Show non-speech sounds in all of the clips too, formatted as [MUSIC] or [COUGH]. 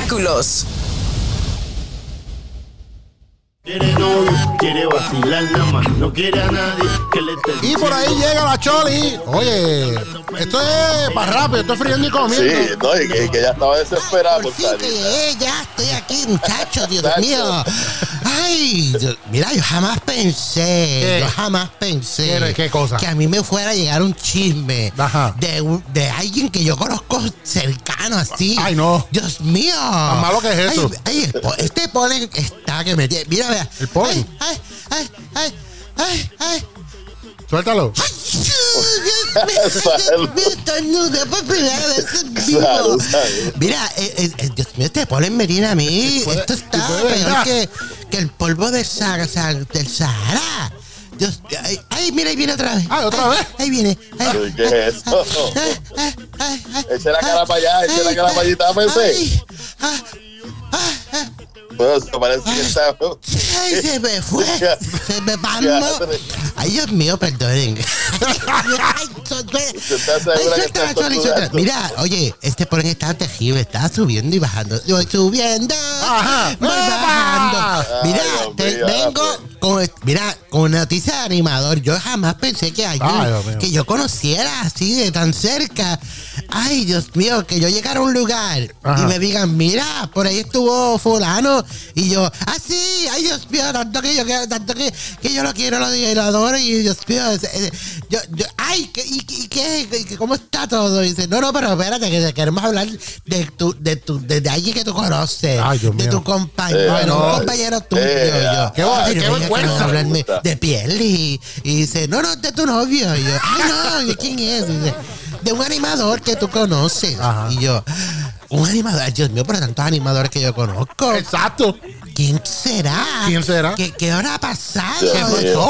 espectáculos. Quiere novio, quiere vacilar nada más, no quiere a nadie que le esté Y por ahí llega la Choli. Oye, esto es para rápido, esto es friendo y comiendo. Sí, no, y que, que ya estaba desesperada por Por fin que salir. llegué, ya estoy aquí, muchachos, Dios mío. Ay, mira, yo jamás pensé, ¿Qué? yo jamás pensé ¿Qué- qué cosa? que a mí me fuera a llegar un chisme Ajá. de, un- de alguien que yo conozco cercano así. Ay, no. Dios mío. Tan malo que es eso. Ay, ay, el po- este polen está que me tiene. Mira, vea. El polen. Ay, ay, ay, ay, ay, ay. Suéltalo. Dios Mira, eh, eh, eh, Dios mío, polen me viene a mí. Puede- Esto está peor que, que el polvo de Sahara, del Sahara. Dios, ay, ay, mira, ahí viene otra vez. Ah, ¿otra Ay, vez? Ahí viene. Ay, ¿Qué es eso? Eche la cara para allá, eche la cara para allá eso parece que está. Ay, se me fue. [LAUGHS] Se me. Fíjate. Ay, Dios mío, perdonen. [LAUGHS] Ay, suéltala, suéltala. Mira, oye, este polen estaba terrible. Estaba subiendo y bajando. Yo voy subiendo. Ajá. Bajando. Mira, Ay, te- vengo con, mira, con una noticia de animador. Yo jamás pensé que alguien Ay, que yo conociera así de tan cerca. Ay, Dios mío, que yo llegara a un lugar Ajá. y me digan, mira, por ahí estuvo fulano. Y yo, ah, sí, ay, Dios mío, tanto que yo quiero, tanto que, que yo lo quiero, lo, lo adoro. Y Dios mío, yo, yo, ay, ¿qué, y, y qué, ¿Y qué- ¿cómo está todo? Y dice, no, no, pero espérate, que queremos hablar de tu, de tu, de, de alguien que tú conoces. Ay, de tu compañero, Eh, un no. compañero tuyo. Eh, yo, qué "Ay, qué vengas vergüenza". a hablarme Me gusta. de piel y, y dice, no, no, de tu novio. Y yo, ay, no, ¿de quién es? Y dice, de un animador que tú conoces. Ajá. Y yo, un animador, Dios mío, pero tantos animadores que yo conozco. Exacto. ¿Quién será? ¿Quién será? ¿Qué, qué hora ha pasado?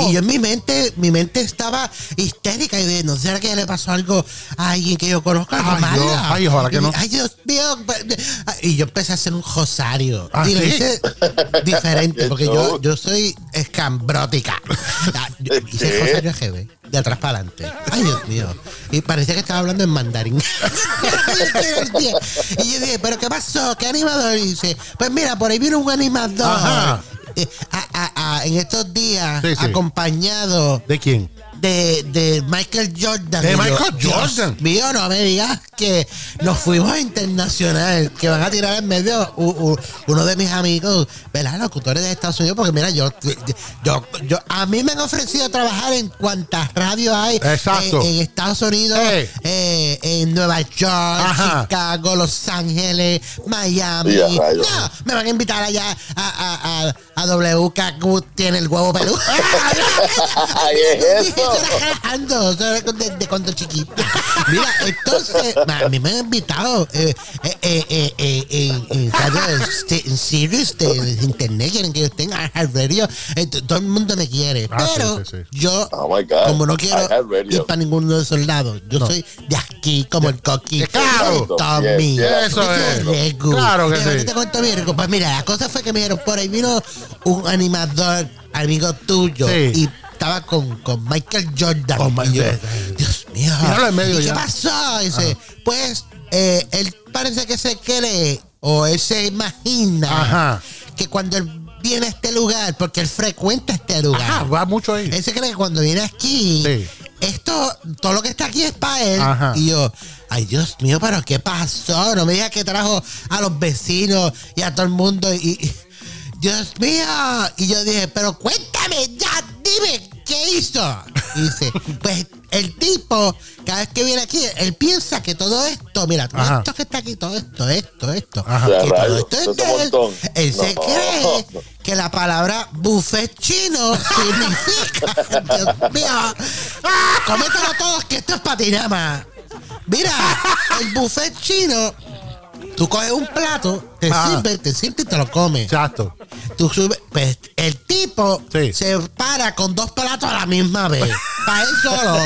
Y yo en mi mente, mi mente estaba histérica y de, no será que le pasó algo a alguien que yo conozco, algo Ay, malo. Dios, ay, ojalá que Y- no. Ay, Dios mío. Y yo empecé a hacer un rosario. ¿Ah, y lo sí? hice diferente, [LAUGHS] porque yo, yo soy escambrótica. [LAUGHS] Ah, yo Hice rosario GB, de atrás para adelante. Ay, Dios mío. Y parecía que estaba hablando en mandarín. [LAUGHS] y yo dije, ¿pero qué pasó? ¿Qué animador? Y dice, pues mira, por ahí vino un animador. Ajá. eh, a- a- a- en estos días, Sí, sí. acompañado ¿De quién? De, de Michael Jordan. ¿De yo, Michael Dios Jordan? mío, no me digas que nos fuimos a internacional, que van a tirar en medio u- u- uno de mis amigos, ¿verdad? Locutores de Estados Unidos, porque mira, yo, yo, yo, a mí me han ofrecido trabajar en cuantas radios hay Exacto. En, en Estados Unidos, Hey. eh, en Nueva York, Ajá. Chicago, Los Ángeles, Miami. Y a rayos. No, me van a invitar allá a, a, a, a WKQ, tiene el huevo peludo. [LAUGHS] Ay, es eso. Eso era relajando, eso era desde cuando chiquito. Mira, entonces, a mí me han invitado eh, eh, eh, eh, eh, en, en radio, este, en Sirius, de, de internet, quieren que yo esté en iHeartRadio. Eh, todo el mundo me quiere. Ah, pero sí, sí. yo, Oh my God, como no quiero ir para ninguno de esos lados, yo soy de aquí, como el coqui. Claro. Tommy. Eso es. Claro que sí. te cuento bien, Regu. Pues mira, la cosa fue que me dijeron, por ahí vino un animador, amigo tuyo, Sí. y estaba con, con Michael Jordan. Y yo. Dios mío. Tíralo en medio ¿Y ya. qué pasó? Dice, pues, eh, él parece que se cree, o él se imagina, Ajá. que cuando él viene a este lugar, porque él frecuenta este lugar. Ajá, va mucho ahí. Él se cree que cuando viene aquí, Sí. esto, todo lo que está aquí es para él. Ajá. Y yo, ay Dios mío, pero ¿qué pasó? No me digas que trajo a los vecinos y a todo el mundo. Y, y- Dios mío. Y yo dije, pero cuéntame, ya, dime, ¿qué hizo? Y dice, [LAUGHS] pues el tipo, cada vez que viene aquí, él piensa que todo esto, mira, todo Ajá. esto que está aquí, todo esto, esto, esto, Ajá. que todo esto es de él. Él se cree que la palabra buffet chino [LAUGHS] significa, Dios mío, comételo todos que esto es patinama. Mira, el buffet chino, tú coges un plato, te Ah. sirves, te sientes y te lo comes. Exacto. Tú subes, pues el tipo Sí. se para con dos platos a la misma vez. [LAUGHS] para él solo,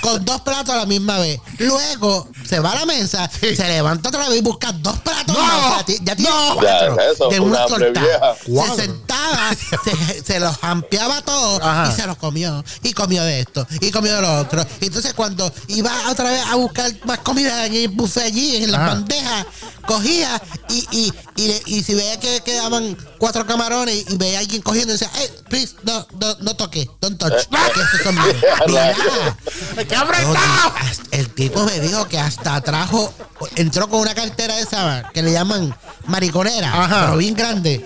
con dos platos a la misma vez. Luego se va a la mesa, se levanta otra vez y busca dos platos No, ti- ya tiene no. cuatro. Ya, eso, de una torta. Se sentaba, se, se los ampliaba todo Ajá. y se los comió. Y comió de esto, y comió de lo otro. Y entonces cuando iba otra vez a buscar más comida en el buffet allí, en las bandejas, cogía y, y, y, y si veía que quedaban cuatro camarones y veía a alguien cogiendo, decía, hey, please, no, no, no toque, don't touch. [LAUGHS] que esos son míos". [LAUGHS] Mira, ¡Qué Oye, apretado! hasta- el tipo me dijo que hasta trajo, entró con una cartera esa que le llaman mariconera, Ajá. pero bien grande,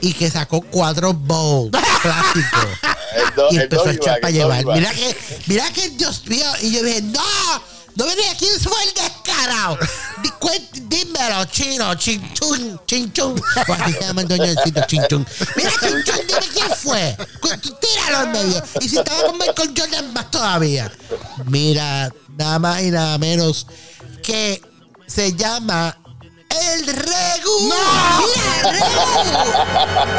y que sacó cuatro bowls [LAUGHS] plásticos y empezó a echar para llevar. Mira que, mira que Dios mío, y yo dije, no, no venía aquí, fue el descarado. Dímelo, chino, chinchun, chinchun. Así se llama el dueño del sitio, chinchun. Mira, chinchun, dime quién fue. Tíralo en medio. Y si estaba con Michael Jordan, más todavía. Mira, nada más y nada menos que se llama el Regu. Mira, el Regu.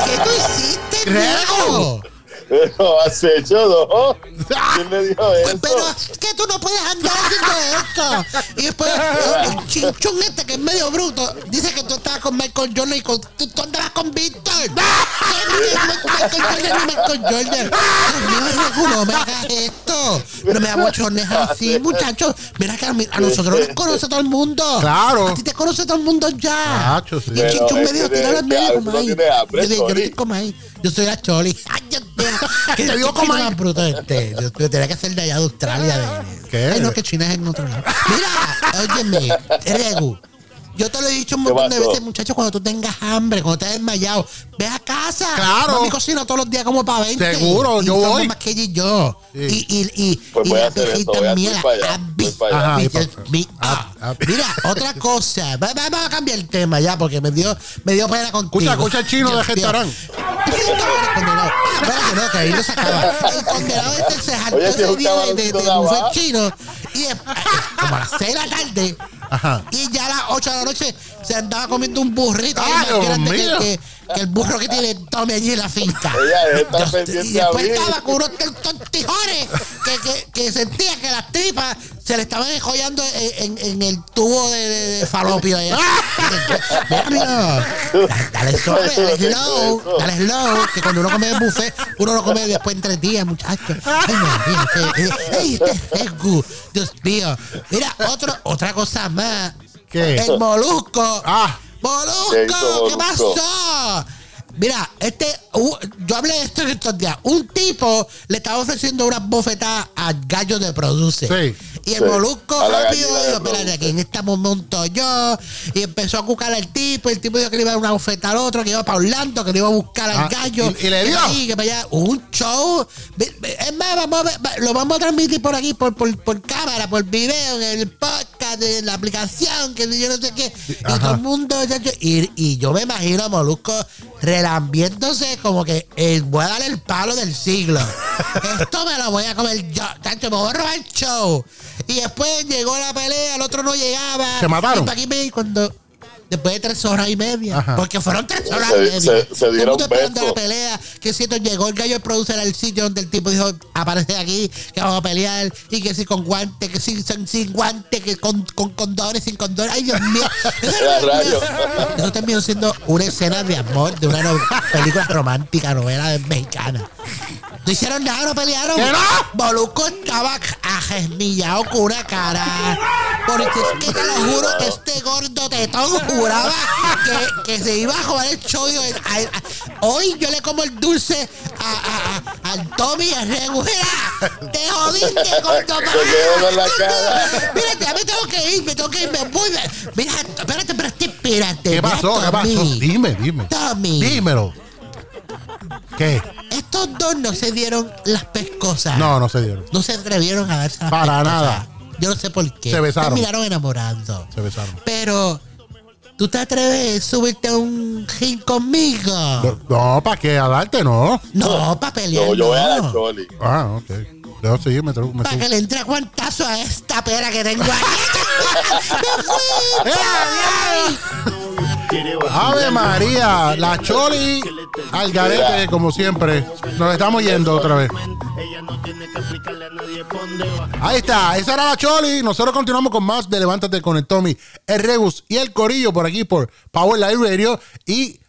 ¿Qué tú hiciste, Regu. Pero has hecho dos. [LAUGHS] ¿Quién le dijo eso? Pero es que tú no puedes andar haciendo esto. Y después el, [LAUGHS] el chinchón este que es medio bruto dice que tú estabas con Michael Jordan y con, tú, tú andabas con Víctor. [LAUGHS] Michael Jordan y Michael Jordan. Dios mío, Regu, no me hagas esto. No me abochones así, muchachos. Mira que a, mí- a nosotros nos conoce todo el mundo. Claro. A ti te conoce todo el mundo ya. Nacho, sí. Y el chinchón es me dijo, que tíralo en de- medio como no ahí. Yo yo no. Yo soy la Choli. Ay, Dios [LAUGHS] ¿Qué Te dio como más bruto este? Yo, yo tenía que ser de allá de Australia. De, ¿Qué? Ay, no, que China es en otro lado. Mira, óyeme, Regu. Yo te lo he dicho un ¿Qué montón de veces, muchachos, cuando tú tengas hambre, cuando estés desmayado, ve a casa. Claro. Mami cocina todos los días como para 20. Seguro, Y yo voy. más que ella y yo. Sí. Y, y, y, Pues y voy a la hacer eso, viejita voy a- mía, para allá, voy para allá. Ajá. Mira, otra cosa. Va- va- Vamos a cambiar el tema ya, porque me dio, me dio pena contigo. Escucha, escucha el chino de restaurante. Ah, espérate, no, que ahí lo sacaba. El condenado este se jaltó ese día de, de, buffet chino y de- como a las 6 de la tarde Ajá. y ya a las 8 de la noche se andaba comiendo un burrito Ay, Dios grande que, que, que el burro que tiene Tommy allí en la finca. Ella Yo- pendiente y después a mí. estaba con unos t- tontijones que, que, que sentía que las tripas se le estaban enjollando en, en- en el tubo de, de- de falopio. allá. Dale suave, dale [LAUGHS] slow, dale slow, que cuando uno come en buffet, uno lo come después en tres días, muchachos. Ay, este, ay, este Regu, Dios mío. Mira, otro, otra cosa más. ¿Qué? El molusco. Ah. ¿Qué ¡Molusco! ¿Qué pasó? Mira, este, uh, yo hablé de esto en estos días. Un tipo le estaba ofreciendo unas bofetadas a gallos de produce. Sí. Y el Sí, molusco rápido dijo, espérate, aquí en esta monto yo. Y empezó a cucar al tipo. Y el tipo dijo que le iba a dar una bofeta al otro, que iba para Orlando, que le iba a buscar al Ah, gallo. ¿y- y le dio? ahí, que para allá. Un show. Es más, vamos a ver, lo vamos a transmitir por aquí, por, por, por cámara, por video, en el podcast, en la aplicación, que yo no sé qué. Y todo el mundo, y, y yo me imagino a Molusco relambiéndose como que eh, voy a dar el palo del siglo. [LAUGHS] Esto me lo voy a comer yo. Tanto me voy a robar el show. Y después llegó la pelea, el otro no llegaba. ¿Se mataron? Y pa' aquí me cuando. Después de tres horas y media. Ajá. Porque fueron tres horas Se- y media. se- se el dieron mundo esperando besos. la pelea. Que siento, llegó el gallo producer al sitio donde el tipo dijo, aparece aquí, que vamos a pelear. Y que si con guante, que si sin, sin guante, que con, con condones, sin condones. Ay, Dios mío. [LAUGHS] Eso terminó siendo una escena de amor de una no- película romántica, novela mexicana. No hicieron nada, no pelearon. ¿Que no? Molusco estaba ajesmillado con una cara. Porque es que te lo juro que este gordo tetón juraba que, que se iba a jugar el chollo. Hoy yo le como el dulce a, a- a- al Tommy. Mira, te jodiste, gordo. Con la cara. Mira, ya me tengo que ir, me tengo que ir, me voy. Mira, espérate, espérate, espérate. ¿Qué Mira, pasó? ¿Qué pasó? Dime, dime. Tommy. Dímelo. ¿Qué? Estos dos no se dieron las pescosas. No, no se dieron. No se atrevieron a darse las Para pescosas. nada. Yo no sé por qué. Se besaron. Terminaron enamorando. Se besaron. Pero, ¿tú te atreves a subirte a un ring conmigo? No, no, ¿para qué? ¿A darte? No. No, para pelear. No, yo voy a no. la Choli. Ah, ok. Debo seguir, me Para que le entre aguantazo a esta pera que tengo ahí. [LAUGHS] ¡Me fui! Ave María, la Choli al garete, como siempre. Nos estamos yendo otra vez. Ahí está, esa era la Choli. Nosotros continuamos con más de Levántate con el Tommy, el Rebus y el Corillo por aquí por Power Live Radio. Y